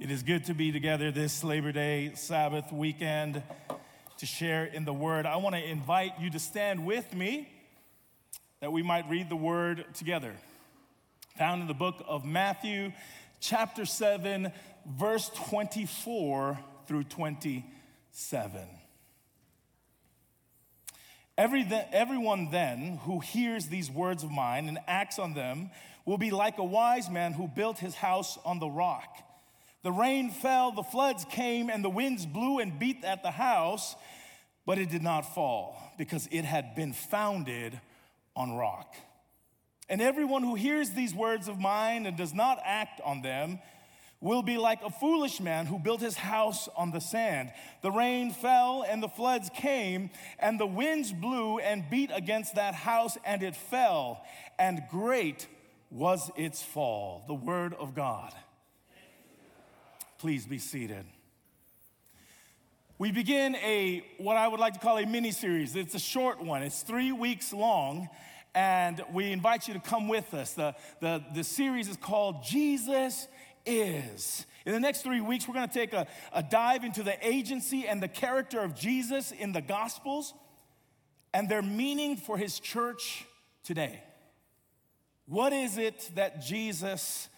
It is good to be together this Labor Day Sabbath weekend to share in the Word. I want to invite you to stand with me that we might read the Word together. Found in the book of Matthew, chapter 7, verse 24 through 27. Every everyone then who hears these words of mine and acts on them will be like a wise man who built his house on the rock. The rain fell, the floods came, and the winds blew and beat at the house, but it did not fall because it had been founded on rock. And everyone who hears these words of mine and does not act on them will be like a foolish man who built his house on the sand. The rain fell and the floods came, and the winds blew and beat against that house, and it fell, and great was its fall. The word of God. Please be seated. We begin a what I would like to call a mini series. It's a short one. It's three weeks long, and we invite you to come with us. The, the, the series is called Jesus is. In the next three weeks, we're going to take a, a dive into the agency and the character of Jesus in the Gospels and their meaning for his church today. What is it that Jesus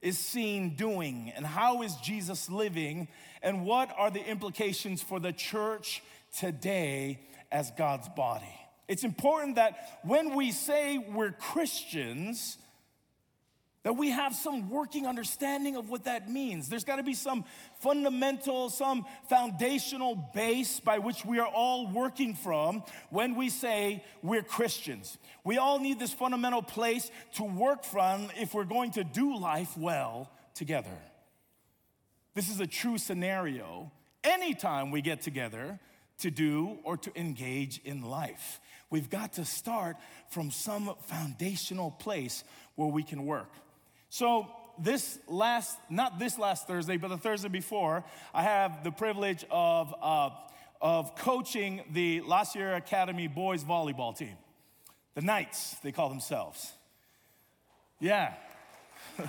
is seen doing and how is Jesus living and what are the implications for the church today as God's body. It's important that when we say we're Christians, that we have some working understanding of what that means. There's got to be some fundamental, some foundational base by which we are all working from when we say we're Christians. We all need this fundamental place to work from if we're going to do life well together. This is a true scenario anytime we get together to do or to engage in life. We've got to start from some foundational place where we can work. So, this last, not this last Thursday, but the Thursday before, I have the privilege of, uh, of coaching the La Sierra Academy boys volleyball team. The Knights, they call themselves. Yeah.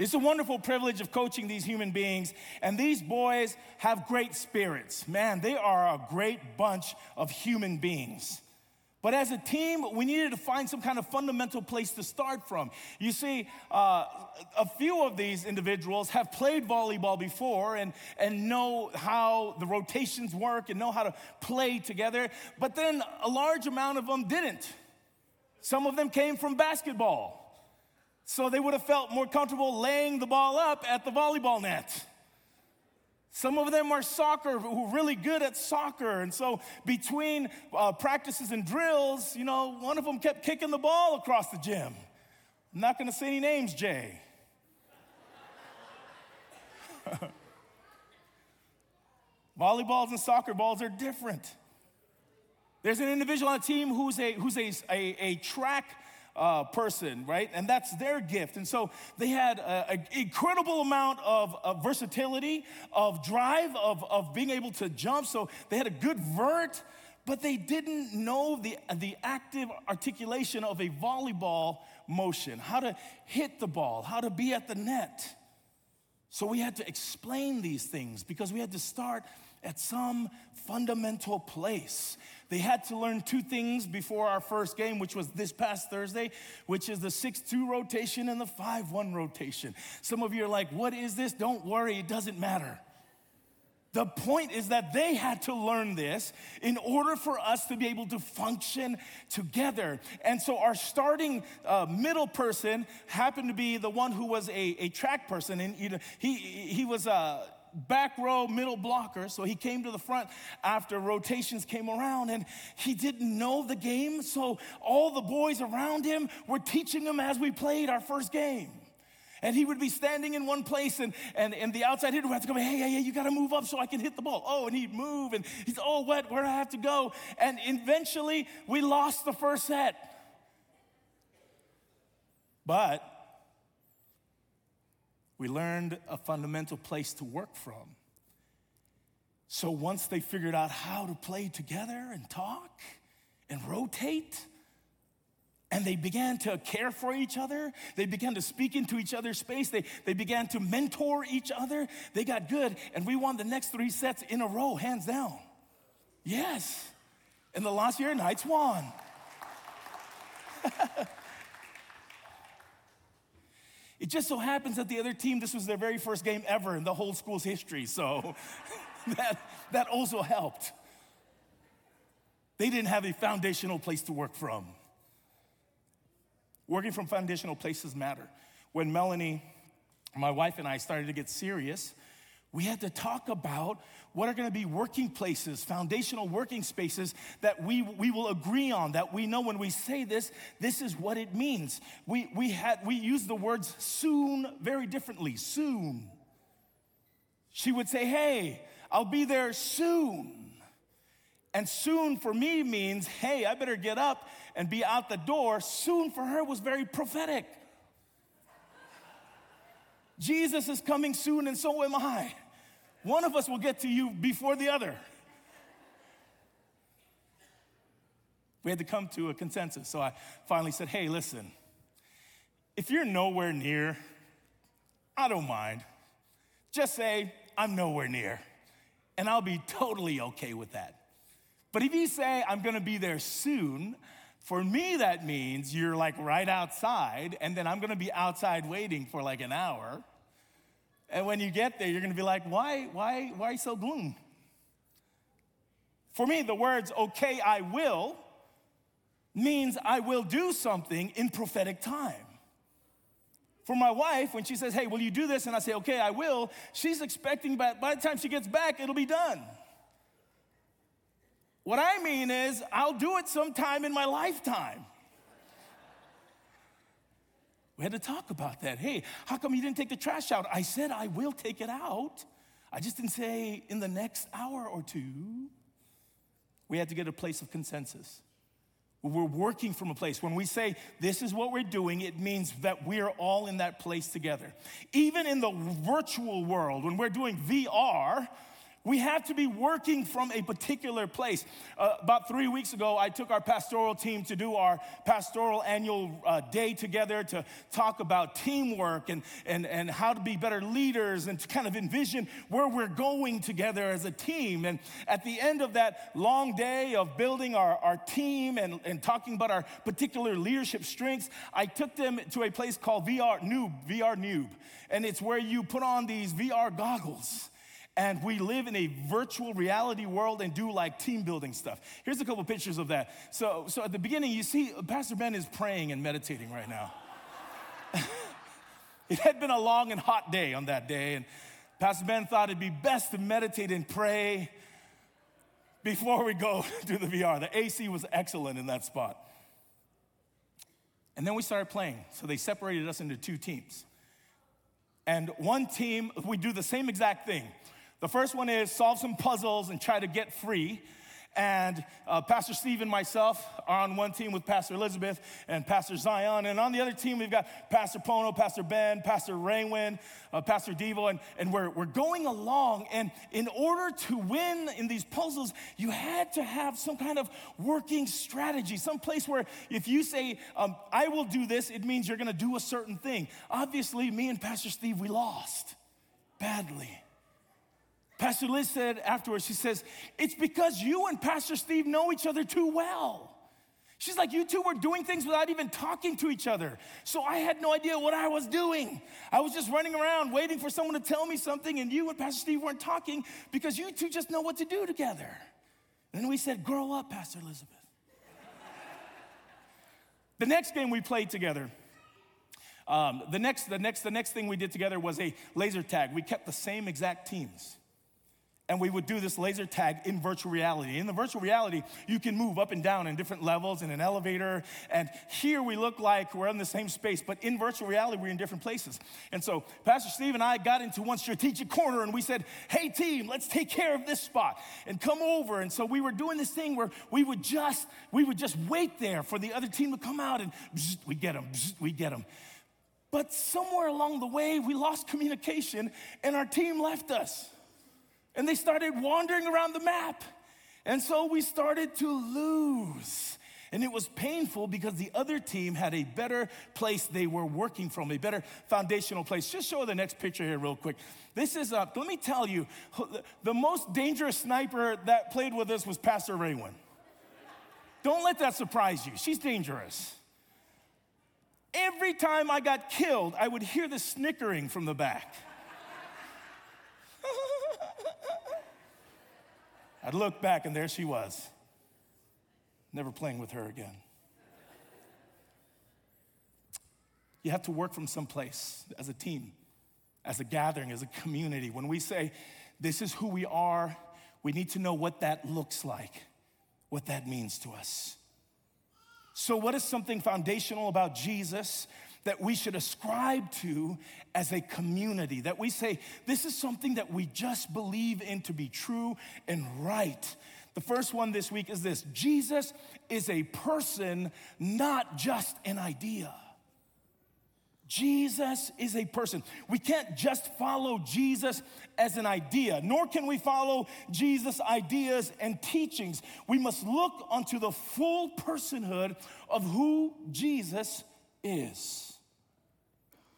It's a wonderful privilege of coaching these human beings, and these boys have great spirits. Man, they are a great bunch of human beings. But as a team, we needed to find some kind of fundamental place to start from. You see, uh, a few of these individuals have played volleyball before and, and know how the rotations work and know how to play together, but then a large amount of them didn't. Some of them came from basketball. So they would have felt more comfortable laying the ball up at the volleyball net. Some of them are soccer, who are really good at soccer. And so between uh, practices and drills, you know, one of them kept kicking the ball across the gym. I'm not gonna say any names, Jay. Volleyballs and soccer balls are different. There's an individual on a team who's a, who's a, a, a track uh, person, right? And that's their gift. And so they had an incredible amount of, of, versatility, of drive, of, of being able to jump. So they had a good vert, but they didn't know the, the active articulation of a volleyball motion, how to hit the ball, how to be at the net. So we had to explain these things because we had to start at some fundamental place. They had to learn two things before our first game, which was this past Thursday, which is the 6 2 rotation and the 5 1 rotation. Some of you are like, what is this? Don't worry, it doesn't matter. The point is that they had to learn this in order for us to be able to function together. And so our starting uh, middle person happened to be the one who was a, a track person, and he, he, he was a uh, back row middle blocker. So he came to the front after rotations came around and he didn't know the game. So all the boys around him were teaching him as we played our first game. And he would be standing in one place, and, and, and the outside hitter would have to go, hey, hey, hey, you got to move up so I can hit the ball. Oh, and he'd move, and he's, oh, what, where do I have to go? And eventually, we lost the first set. But we learned a fundamental place to work from. So once they figured out how to play together and talk and rotate, and they began to care for each other. They began to speak into each other's space. They, they began to mentor each other. They got good, and we won the next three sets in a row, hands down. Yes. And the last year, Knights won. it just so happens that the other team, this was their very first game ever in the whole school's history. So that, that also helped. They didn't have a foundational place to work from. Working from foundational places matter. When Melanie, my wife, and I started to get serious, we had to talk about what are going to be working places, foundational working spaces that we, we will agree on, that we know when we say this, this is what it means. We, we, had, we use the words soon very differently. Soon. She would say, Hey, I'll be there soon. And soon for me means, Hey, I better get up and be out the door. Soon for her was very prophetic. Jesus is coming soon, and so am I. One of us will get to you before the other. We had to come to a consensus. So I finally said, hey, listen, if you're nowhere near, I don't mind. Just say, I'm nowhere near, and I'll be totally okay with that. But if you say, I'm gonna be there soon, for me, that means you're like right outside, and then I'm gonna be outside waiting for like an hour. And when you get there, you're gonna be like, why, why, why so gloom? For me, the words, okay, I will, means I will do something in prophetic time. For my wife, when she says, hey, will you do this? And I say, okay, I will, she's expecting by, by the time she gets back, it'll be done. What I mean is, I'll do it sometime in my lifetime. We had to talk about that. Hey, how come you didn't take the trash out? I said, I will take it out. I just didn't say in the next hour or two. We had to get a place of consensus. We're working from a place. When we say this is what we're doing, it means that we are all in that place together. Even in the virtual world, when we're doing VR, we have to be working from a particular place. Uh, about three weeks ago, I took our pastoral team to do our pastoral annual uh, day together to talk about teamwork and, and, and how to be better leaders and to kind of envision where we're going together as a team. And at the end of that long day of building our, our team and, and talking about our particular leadership strengths, I took them to a place called VR Noob, VR Noob. And it's where you put on these VR goggles and we live in a virtual reality world and do like team building stuff. Here's a couple pictures of that. So, so at the beginning, you see Pastor Ben is praying and meditating right now. it had been a long and hot day on that day, and Pastor Ben thought it'd be best to meditate and pray before we go to the VR. The AC was excellent in that spot. And then we started playing. So they separated us into two teams. And one team, we do the same exact thing. The first one is solve some puzzles and try to get free. And uh, Pastor Steve and myself are on one team with Pastor Elizabeth and Pastor Zion. And on the other team, we've got Pastor Pono, Pastor Ben, Pastor Raywin, uh, Pastor Devo. And, and we're, we're going along. And in order to win in these puzzles, you had to have some kind of working strategy, some place where if you say, um, I will do this, it means you're going to do a certain thing. Obviously, me and Pastor Steve, we lost badly. Pastor Liz said afterwards, she says, It's because you and Pastor Steve know each other too well. She's like, You two were doing things without even talking to each other. So I had no idea what I was doing. I was just running around waiting for someone to tell me something, and you and Pastor Steve weren't talking because you two just know what to do together. And we said, Grow up, Pastor Elizabeth. the next game we played together, um, the, next, the, next, the next thing we did together was a laser tag. We kept the same exact teams and we would do this laser tag in virtual reality. In the virtual reality, you can move up and down in different levels in an elevator. And here we look like we're in the same space, but in virtual reality, we're in different places. And so Pastor Steve and I got into one strategic corner and we said, hey, team, let's take care of this spot and come over. And so we were doing this thing where we would just, we would just wait there for the other team to come out and we get them, we get them. But somewhere along the way, we lost communication and our team left us and they started wandering around the map. And so we started to lose. And it was painful because the other team had a better place they were working from, a better foundational place. Just show the next picture here, real quick. This is, uh, let me tell you, the most dangerous sniper that played with us was Pastor Raywin. Don't let that surprise you. She's dangerous. Every time I got killed, I would hear the snickering from the back. I'd look back, and there she was never playing with her again. You have to work from someplace as a team, as a gathering, as a community. When we say, this is who we are, we need to know what that looks like, what that means to us. So, what is something foundational about Jesus that we should ascribe to as a community? That we say, this is something that we just believe in to be true and right. The first one this week is this Jesus is a person, not just an idea. Jesus is a person. We can't just follow Jesus as an idea, nor can we follow Jesus' ideas and teachings. We must look onto the full personhood of who Jesus is.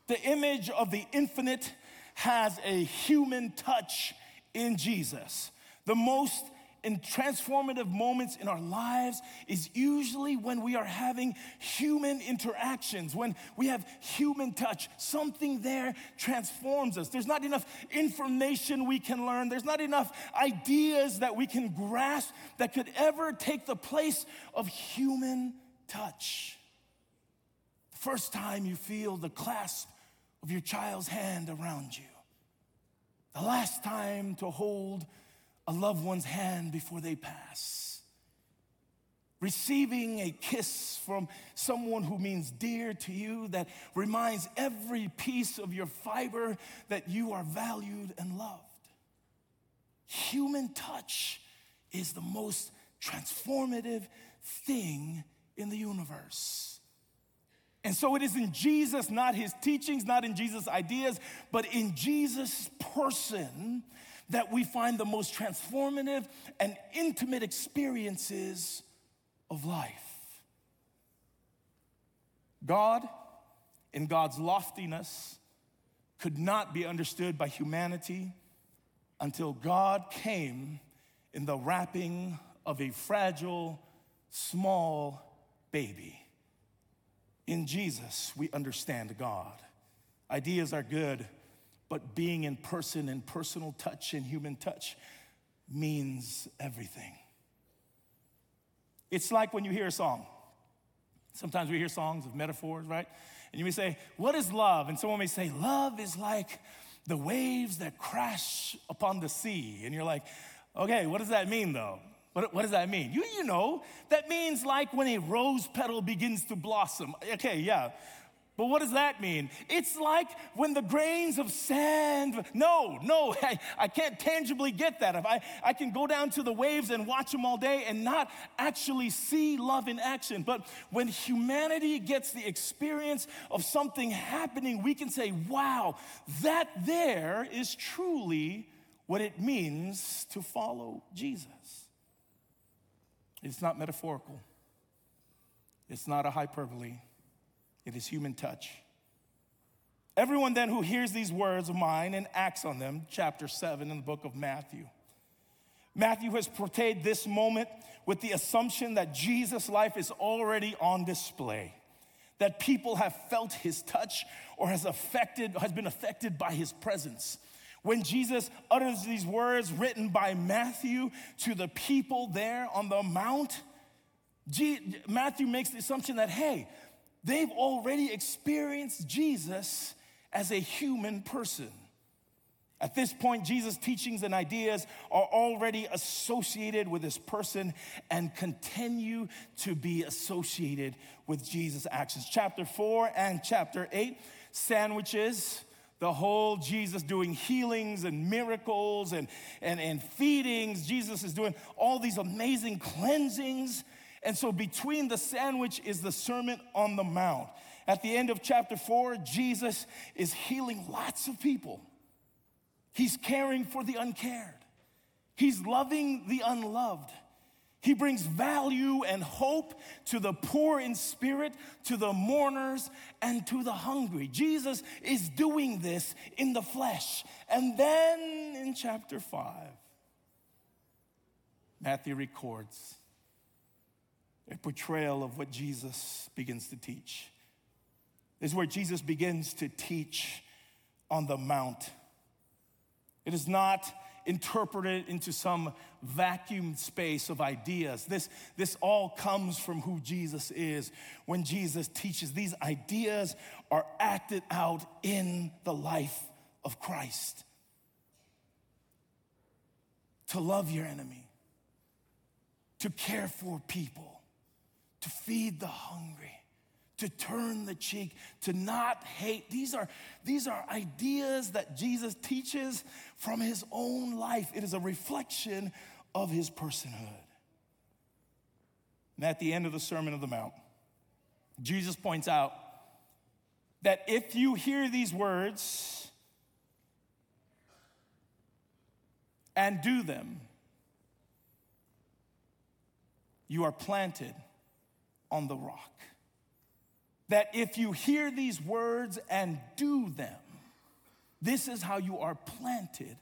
The image of the infinite has a human touch in Jesus. The most in transformative moments in our lives is usually when we are having human interactions, when we have human touch. Something there transforms us. There's not enough information we can learn, there's not enough ideas that we can grasp that could ever take the place of human touch. First time you feel the clasp of your child's hand around you, the last time to hold a loved one's hand before they pass. Receiving a kiss from someone who means dear to you that reminds every piece of your fiber that you are valued and loved. Human touch is the most transformative thing in the universe. And so it is in Jesus, not his teachings, not in Jesus' ideas, but in Jesus' person that we find the most transformative and intimate experiences of life. God, in God's loftiness, could not be understood by humanity until God came in the wrapping of a fragile, small baby. In Jesus, we understand God. Ideas are good but being in person and personal touch and human touch means everything. It's like when you hear a song. Sometimes we hear songs of metaphors, right? And you may say, What is love? And someone may say, Love is like the waves that crash upon the sea. And you're like, Okay, what does that mean though? What, what, does that mean? You, you know, that means like when a rose petal begins to blossom. Okay, yeah. But what does that mean? It's like when the grains of sand. No, no, I, I can't tangibly get that. If I, I can go down to the waves and watch them all day and not actually see love in action. But when humanity gets the experience of something happening, we can say, wow, that there is truly what it means to follow Jesus. It's not metaphorical, it's not a hyperbole it is human touch. Everyone then who hears these words of mine and acts on them, chapter 7 in the book of Matthew. Matthew has portrayed this moment with the assumption that Jesus' life is already on display, that people have felt his touch or has affected has been affected by his presence. When Jesus utters these words written by Matthew to the people there on the mount, Matthew makes the assumption that hey, they've already experienced Jesus as a human person. At this point, Jesus' teachings and ideas are already associated with this person and continue to be associated with Jesus' actions. Chapter 4 and chapter 8 sandwiches the whole Jesus doing healings and miracles and, and, and feedings. Jesus is doing all these amazing cleansings and so between the sandwich is the Sermon on the Mount. At the end of chapter four, Jesus is healing lots of people. He's caring for the uncared, He's loving the unloved. He brings value and hope to the poor in spirit, to the mourners, and to the hungry. Jesus is doing this in the flesh. And then in chapter 5, Matthew records a portrayal of what Jesus begins to teach. This is where Jesus begins to teach on the Mount. It is not interpreted into some vacuum space of ideas. This, this all comes from who Jesus is. When Jesus teaches, these ideas are acted out in the life of Christ. To love your enemy, to care for people, to feed the hungry to turn the cheek, to not hate. These are, these are ideas that Jesus teaches from his own life. It is a reflection of his personhood. And at the end of the Sermon of the Mount, Jesus points out that if you hear these words and do them, you are planted on the rock that if you hear these words and do them, this is how you are planted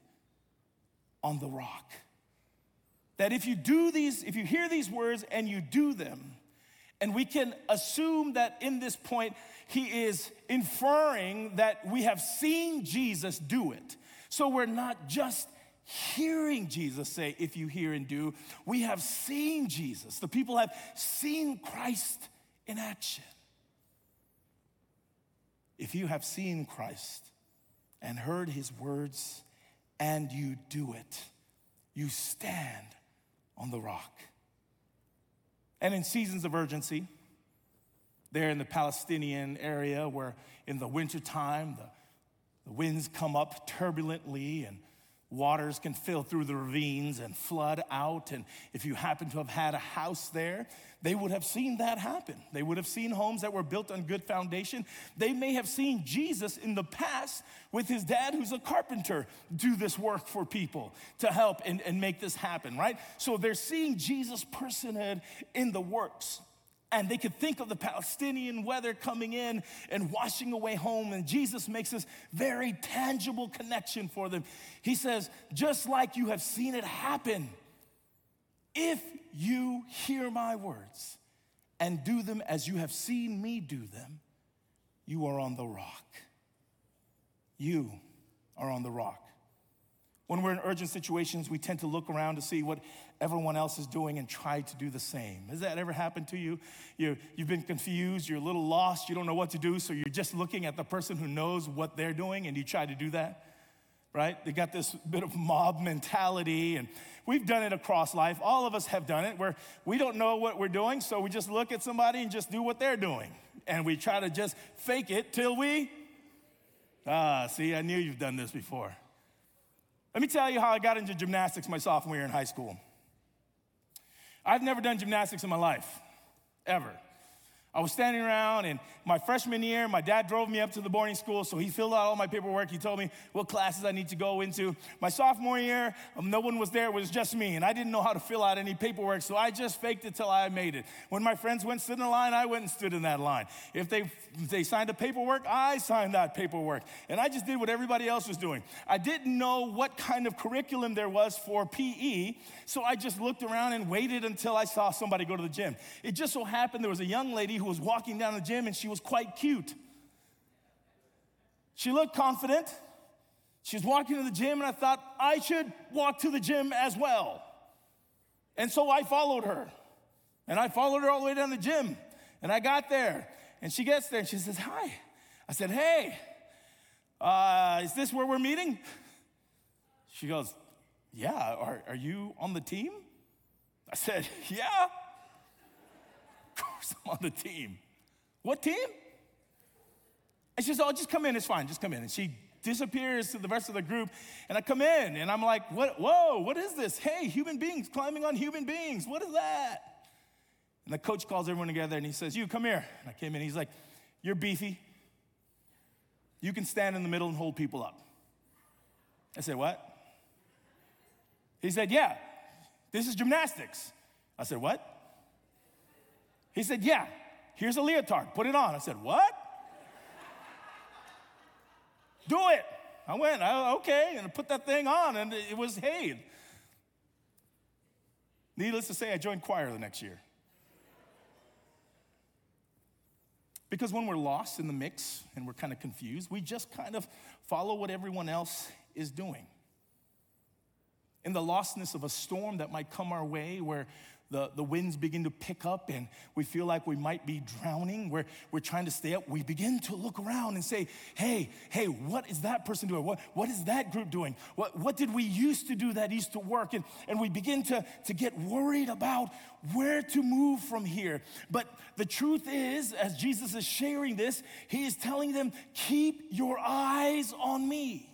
on the rock. That if you do these, if you hear these words and you do them, and we can assume that in this point, he is inferring that we have seen Jesus do it. So we're not just hearing Jesus say, if you hear and do, we have seen Jesus. The people have seen Christ in action. If you have seen Christ and heard his words and you do it, you stand on the rock. And in seasons of urgency, there in the Palestinian area where in the wintertime the, the winds come up turbulently and waters can fill through the ravines and flood out. And if you happen to have had a house there, they would have seen that happen. They would have seen homes that were built on good foundation. They may have seen Jesus in the past with his dad, who's a carpenter, do this work for people to help and, and make this happen, right? So they're seeing Jesus' personhood in the works. And they could think of the Palestinian weather coming in and washing away home. And Jesus makes this very tangible connection for them. He says, just like you have seen it happen, if you hear my words and do them as you have seen me do them, you are on the rock. You are on the rock. When we're in urgent situations, we tend to look around to see what everyone else is doing and try to do the same. Has that ever happened to you? you you've been confused, you're a little lost, you don't know what to do, so you're just looking at the person who knows what they're doing and you try to do that, right? They got this bit of mob mentality, and we've done it across life. All of us have done it where we don't know what we're doing, so we just look at somebody and just do what they're doing. And we try to just fake it till we, ah, see, I knew you've done this before. Let me tell you how I got into gymnastics my sophomore year in high school. I've never done gymnastics in my life, ever. I was standing around, and my freshman year, my dad drove me up to the boarding school, so he filled out all my paperwork. He told me what classes I need to go into. My sophomore year, um, no one was there, it was just me, and I didn't know how to fill out any paperwork, so I just faked it till I made it. When my friends went stood in a line, I went and stood in that line. If they, if they signed a paperwork, I signed that paperwork, and I just did what everybody else was doing. I didn't know what kind of curriculum there was for PE, so I just looked around and waited until I saw somebody go to the gym. It just so happened there was a young lady who was walking down the gym and she was quite cute. She looked confident. She was walking to the gym, and I thought I should walk to the gym as well. And so I followed her. And I followed her all the way down the gym. And I got there, and she gets there and she says, Hi. I said, Hey, uh, is this where we're meeting? She goes, Yeah, are, are you on the team? I said, Yeah. Course I'm on the team. What team? And she says, Oh, just come in, it's fine, just come in. And she disappears to the rest of the group. And I come in and I'm like, what, whoa, what is this? Hey, human beings climbing on human beings. What is that? And the coach calls everyone together and he says, You come here. And I came in, he's like, You're beefy. You can stand in the middle and hold people up. I said, What? He said, Yeah, this is gymnastics. I said, What? He said, Yeah, here's a leotard, put it on. I said, What? Do it. I went, oh, okay, and I put that thing on, and it was, hey. Needless to say, I joined choir the next year. Because when we're lost in the mix and we're kind of confused, we just kind of follow what everyone else is doing. In the lostness of a storm that might come our way, where the, the winds begin to pick up and we feel like we might be drowning, we're, we're trying to stay up, we begin to look around and say, hey, hey, what is that person doing? What, what is that group doing? What, what did we used to do that used to work? And, and we begin to, to get worried about where to move from here. But the truth is, as Jesus is sharing this, he is telling them, keep your eyes on me.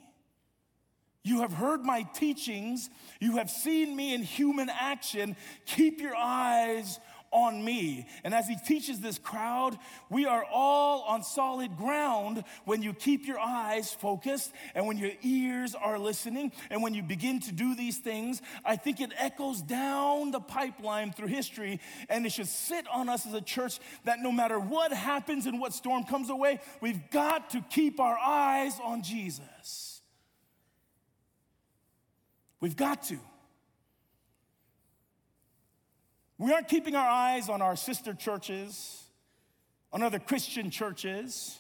You have heard my teachings. You have seen me in human action. Keep your eyes on me. And as he teaches this crowd, we are all on solid ground when you keep your eyes focused and when your ears are listening and when you begin to do these things. I think it echoes down the pipeline through history and it should sit on us as a church that no matter what happens and what storm comes away, we've got to keep our eyes on Jesus. We've got to. We aren't keeping our eyes on our sister churches, on other Christian churches,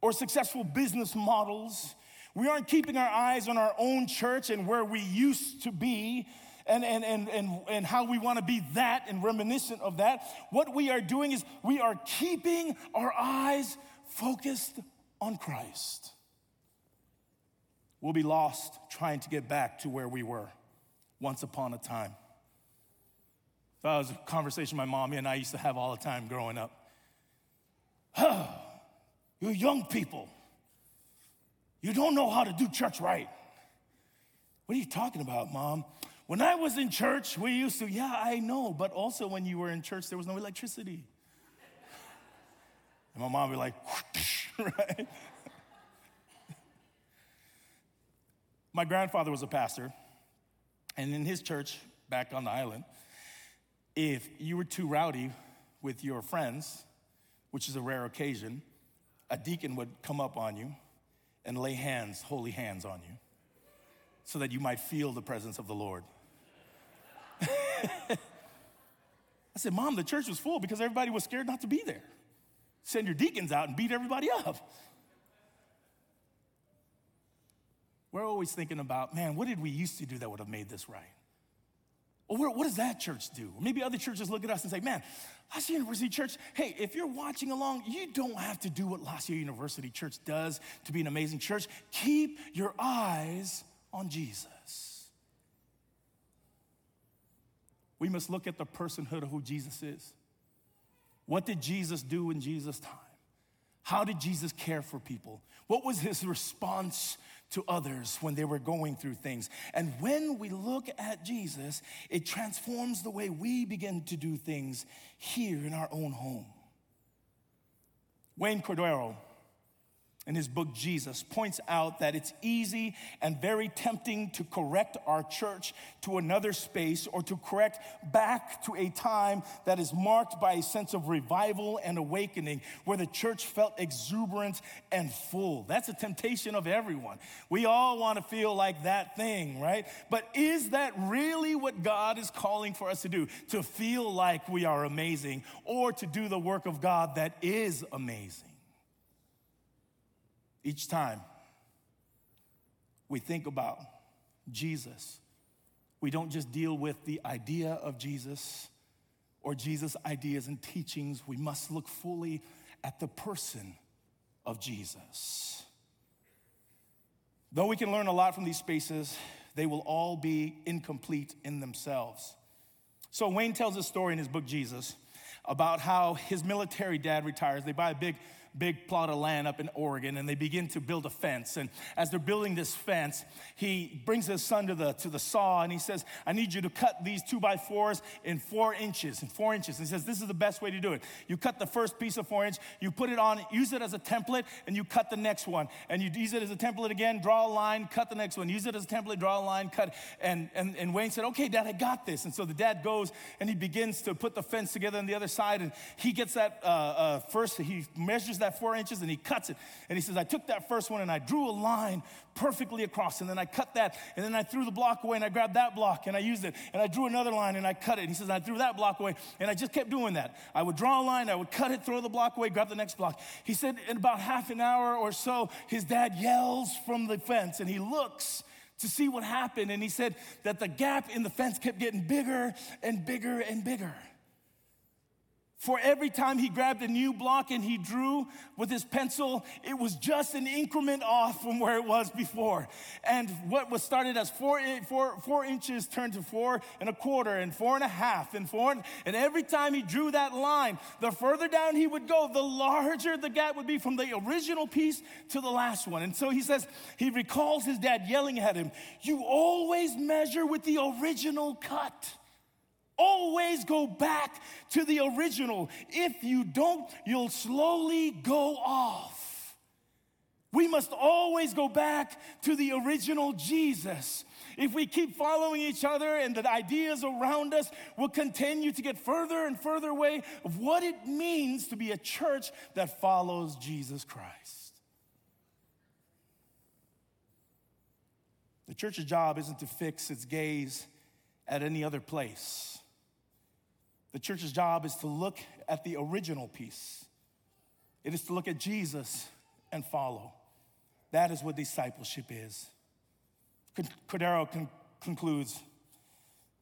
or successful business models. We aren't keeping our eyes on our own church and where we used to be and, and, and, and, and how we want to be that and reminiscent of that. What we are doing is we are keeping our eyes focused on Christ we'll be lost trying to get back to where we were once upon a time. That was a conversation my mommy and I used to have all the time growing up. Oh, you young people, you don't know how to do church right. What are you talking about, mom? When I was in church, we used to, yeah, I know, but also when you were in church, there was no electricity. And my mom would be like, right? My grandfather was a pastor, and in his church back on the island, if you were too rowdy with your friends, which is a rare occasion, a deacon would come up on you and lay hands, holy hands on you, so that you might feel the presence of the Lord. I said, Mom, the church was full because everybody was scared not to be there. Send your deacons out and beat everybody up. We're always thinking about, man, what did we used to do that would have made this right? Or what does that church do? Maybe other churches look at us and say, man, La Sierra University Church, hey, if you're watching along, you don't have to do what La Sierra University Church does to be an amazing church. Keep your eyes on Jesus. We must look at the personhood of who Jesus is. What did Jesus do in Jesus' time? How did Jesus care for people? What was his response to others when they were going through things. And when we look at Jesus, it transforms the way we begin to do things here in our own home. Wayne Cordeiro in his book Jesus points out that it's easy and very tempting to correct our church to another space or to correct back to a time that is marked by a sense of revival and awakening where the church felt exuberant and full. That's a temptation of everyone. We all want to feel like that thing, right? But is that really what God is calling for us to do? To feel like we are amazing or to do the work of God that is amazing? Each time we think about Jesus, we don't just deal with the idea of Jesus or Jesus' ideas and teachings. We must look fully at the person of Jesus. Though we can learn a lot from these spaces, they will all be incomplete in themselves. So, Wayne tells a story in his book, Jesus, about how his military dad retires. They buy a big big plot of land up in Oregon and they begin to build a fence. And as they're building this fence, he brings his son to the, to the saw and he says, I need you to cut these two by fours in four inches, in four inches. And he says, This is the best way to do it. You cut the first piece of four inch, you put it on, use it as a template, and you cut the next one. And you use it as a template again, draw a line, cut the next one. Use it as a template, draw a line, cut. And, and, and Wayne said, Okay, dad, I got this. And so the dad goes and he begins to put the fence together on the other side. And he gets that uh, uh, first, he measures that four inches and he cuts it. And he says, I took that first one and I drew a line perfectly across. And then I cut that. And then I threw the block away and I grabbed that block and I used it. And I drew another line and I cut it. And he says, I threw that block away. And I just kept doing that. I would draw a line, I would cut it, throw the block away, grab the next block. He said, in about half an hour or so, his dad yells from the fence and he looks to see what happened. And he said that the gap in the fence kept getting bigger and bigger and bigger. For every time he grabbed a new block and he drew with his pencil, it was just an increment off from where it was before. And what was started as four, four, four inches turned to four and a quarter and four and a half and four. And every time he drew that line, the further down he would go, the larger the gap would be from the original piece to the last one. And so he says, he recalls his dad yelling at him, You always measure with the original cut. Always go back to the original. If you don't, you'll slowly go off. We must always go back to the original Jesus. If we keep following each other and the ideas around us will continue to get further and further away of what it means to be a church that follows Jesus Christ. The church's job isn't to fix its gaze at any other place. The church's job is to look at the original piece. It is to look at Jesus and follow. That is what discipleship is. Cordeiro con- concludes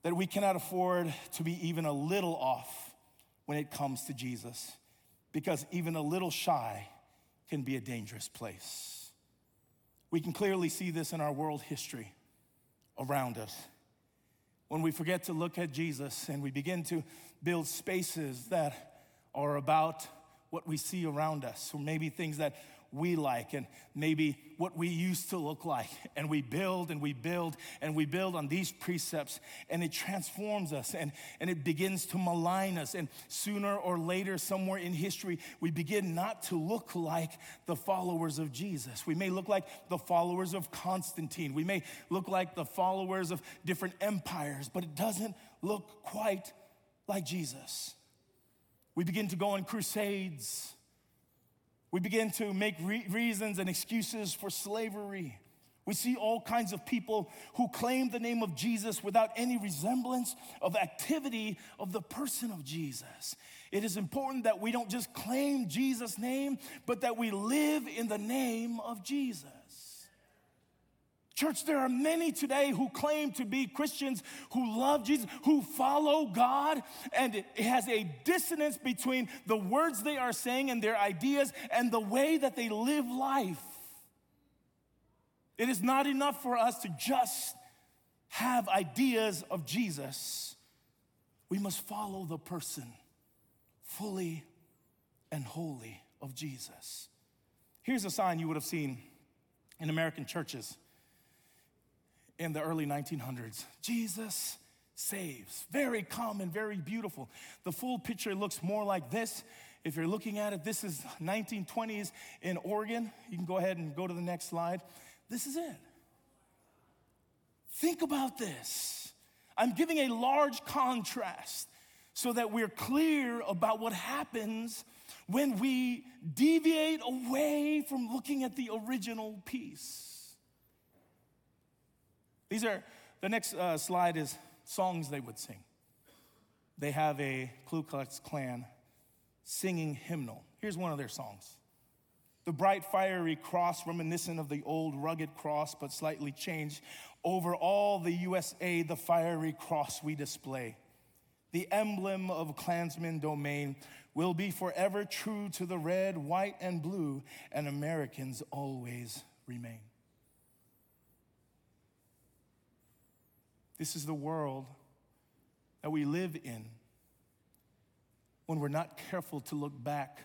that we cannot afford to be even a little off when it comes to Jesus, because even a little shy can be a dangerous place. We can clearly see this in our world history around us when we forget to look at Jesus and we begin to build spaces that are about what we see around us, or maybe things that we like and maybe what we used to look like. And we build and we build and we build on these precepts, and it transforms us and, and it begins to malign us. And sooner or later, somewhere in history, we begin not to look like the followers of Jesus. We may look like the followers of Constantine, we may look like the followers of different empires, but it doesn't look quite like Jesus. We begin to go on crusades we begin to make re- reasons and excuses for slavery. We see all kinds of people who claim the name of Jesus without any resemblance of activity of the person of Jesus. It is important that we don't just claim Jesus' name, but that we live in the name of Jesus. Church, there are many today who claim to be Christians, who love Jesus, who follow God, and it has a dissonance between the words they are saying and their ideas and the way that they live life. It is not enough for us to just have ideas of Jesus. We must follow the person fully and wholly of Jesus. Here's a sign you would have seen in American churches in the early 1900s. Jesus saves. Very common, very beautiful. The full picture looks more like this. If you're looking at it, this is 1920s in Oregon. You can go ahead and go to the next slide. This is it. Think about this. I'm giving a large contrast so that we're clear about what happens when we deviate away from looking at the original piece. These are, the next uh, slide is songs they would sing. They have a Ku Klux Klan singing hymnal. Here's one of their songs. The bright fiery cross, reminiscent of the old rugged cross, but slightly changed. Over all the USA, the fiery cross we display. The emblem of Klansman domain will be forever true to the red, white, and blue, and Americans always remain. This is the world that we live in when we're not careful to look back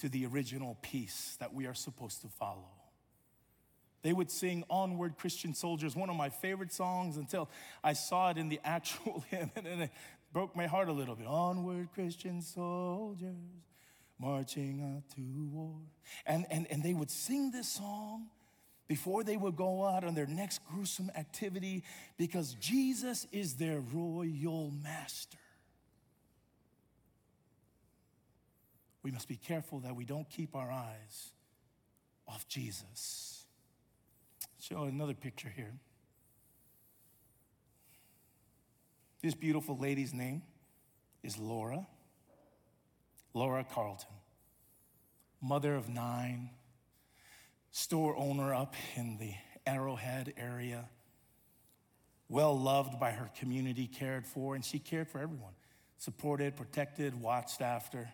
to the original piece that we are supposed to follow. They would sing Onward Christian Soldiers, one of my favorite songs until I saw it in the actual hymn and it broke my heart a little bit. Onward Christian soldiers, marching out to war. And, and, and they would sing this song before they would go out on their next gruesome activity because Jesus is their royal master. We must be careful that we don't keep our eyes off Jesus. Show another picture here. This beautiful lady's name is Laura. Laura Carlton, mother of nine, store owner up in the Arrowhead area, well loved by her community, cared for, and she cared for everyone, supported, protected, watched after.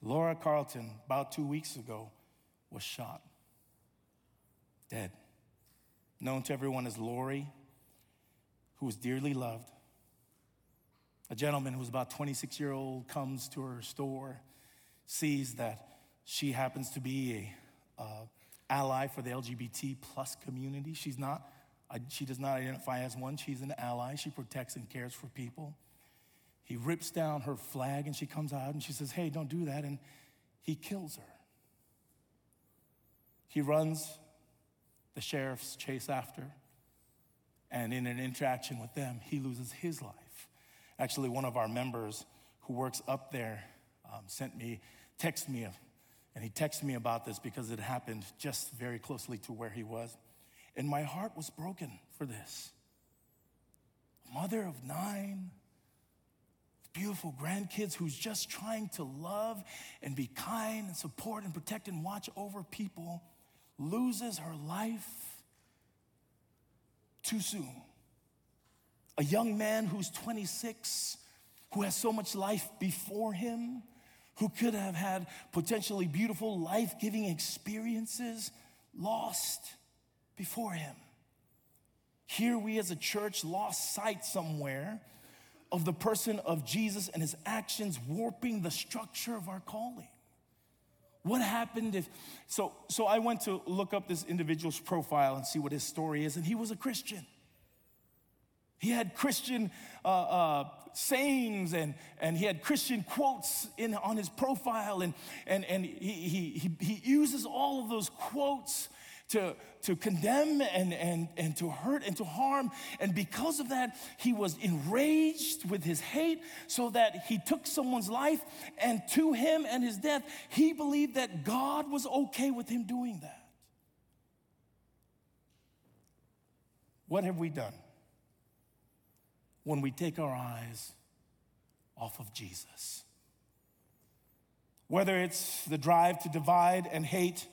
Laura Carleton, about two weeks ago, was shot, dead. Known to everyone as Lauri, who was dearly loved. A gentleman who was about 26 year old comes to her store, sees that she happens to be a uh, ally for the LGBT plus community. She's not, she does not identify as one. She's an ally. She protects and cares for people. He rips down her flag and she comes out and she says, Hey, don't do that. And he kills her. He runs, the sheriffs chase after, and in an interaction with them, he loses his life. Actually, one of our members who works up there um, sent me, texted me and he texted me about this because it happened just very closely to where he was. And my heart was broken for this. Mother of nine, beautiful grandkids who's just trying to love and be kind and support and protect and watch over people loses her life too soon. A young man who's 26, who has so much life before him, who could have had potentially beautiful, life giving experiences lost before him. Here, we as a church lost sight somewhere of the person of Jesus and his actions warping the structure of our calling. What happened if so so I went to look up this individual's profile and see what his story is and he was a Christian. He had Christian uh, uh, sayings and, and he had Christian quotes in, on his profile, and, and, and he, he, he uses all of those quotes to, to condemn and, and, and to hurt and to harm. And because of that, he was enraged with his hate, so that he took someone's life, and to him and his death, he believed that God was okay with him doing that. What have we done? When we take our eyes off of Jesus. Whether it's the drive to divide and hate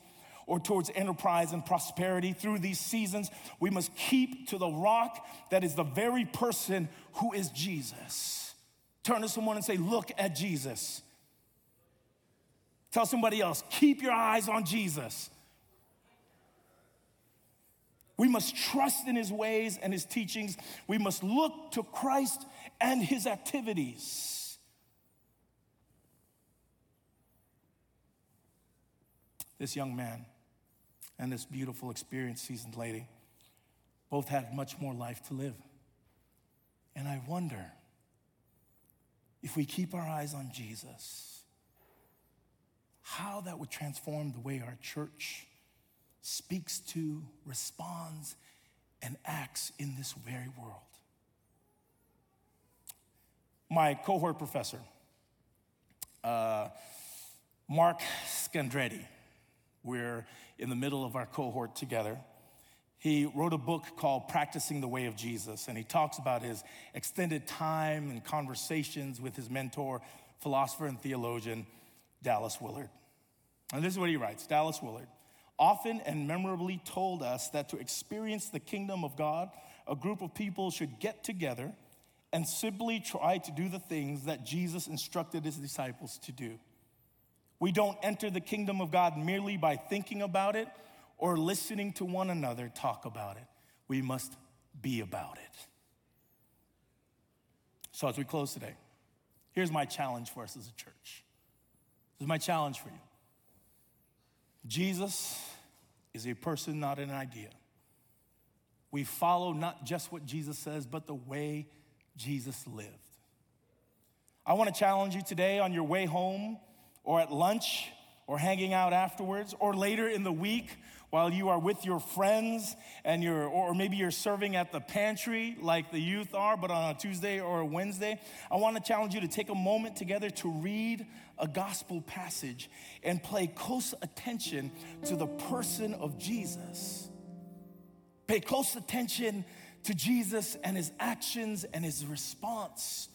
or towards enterprise and prosperity through these seasons, we must keep to the rock that is the very person who is Jesus. Turn to someone and say, Look at Jesus. Tell somebody else, keep your eyes on Jesus. We must trust in his ways and his teachings. We must look to Christ and his activities. This young man and this beautiful, experienced, seasoned lady both had much more life to live. And I wonder if we keep our eyes on Jesus, how that would transform the way our church speaks to, responds, and acts in this very world. My cohort professor, uh, Mark Scandrette, we're in the middle of our cohort together. He wrote a book called Practicing the Way of Jesus, and he talks about his extended time and conversations with his mentor, philosopher and theologian, Dallas Willard. And this is what he writes Dallas Willard often and memorably told us that to experience the kingdom of God, a group of people should get together and simply try to do the things that Jesus instructed his disciples to do. We don't enter the kingdom of God merely by thinking about it or listening to one another talk about it. We must be about it. So, as we close today, here's my challenge for us as a church This is my challenge for you. Jesus is a person, not an idea. We follow not just what Jesus says, but the way Jesus lived. I want to challenge you today on your way home or at lunch or hanging out afterwards or later in the week while you are with your friends and you're, or maybe you're serving at the pantry like the youth are, but on a Tuesday or a Wednesday, I want to challenge you to take a moment together to read a gospel passage and pay close attention to the person of Jesus. Pay close attention to Jesus and his actions and his response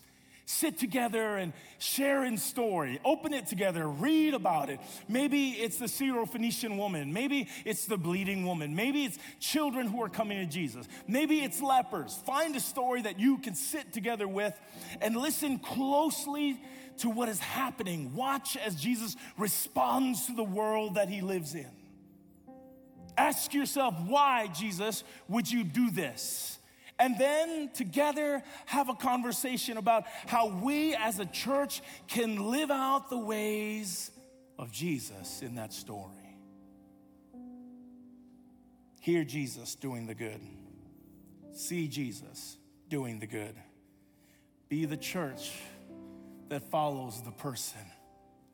sit together and share in story, open it together, read about it. Maybe it's the Syrophoenician woman, maybe it's the bleeding woman, maybe it's children who are coming to Jesus, maybe it's lepers. Find a story that you can sit together with and listen closely to what is happening. Watch as Jesus responds to the world that he lives in. Ask yourself, why, Jesus, would you do this? And then together have a conversation about how we as a church can live out the ways of Jesus in that story. Hear Jesus doing the good, see Jesus doing the good. Be the church that follows the person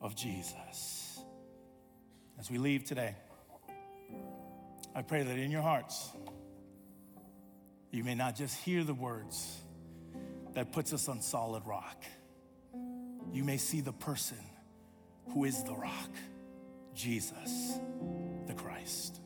of Jesus. As we leave today, I pray that in your hearts, you may not just hear the words that puts us on solid rock. You may see the person who is the rock, Jesus the Christ.